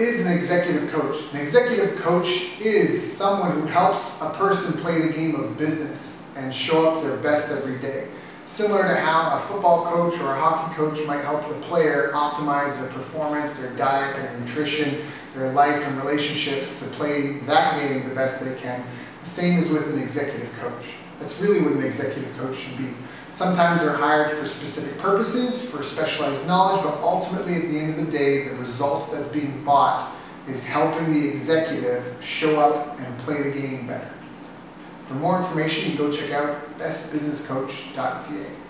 is an executive coach? An executive coach is someone who helps a person play the game of business and show up their best every day. Similar to how a football coach or a hockey coach might help the player optimize their performance, their diet, their nutrition, their life and relationships to play that game the best they can. The same is with an executive coach. That's really what an executive coach should be. Sometimes they're hired for specific purposes, for specialized knowledge, but ultimately at the end of the day, the result that's being bought is helping the executive show up and play the game better. For more information, go check out bestbusinesscoach.ca.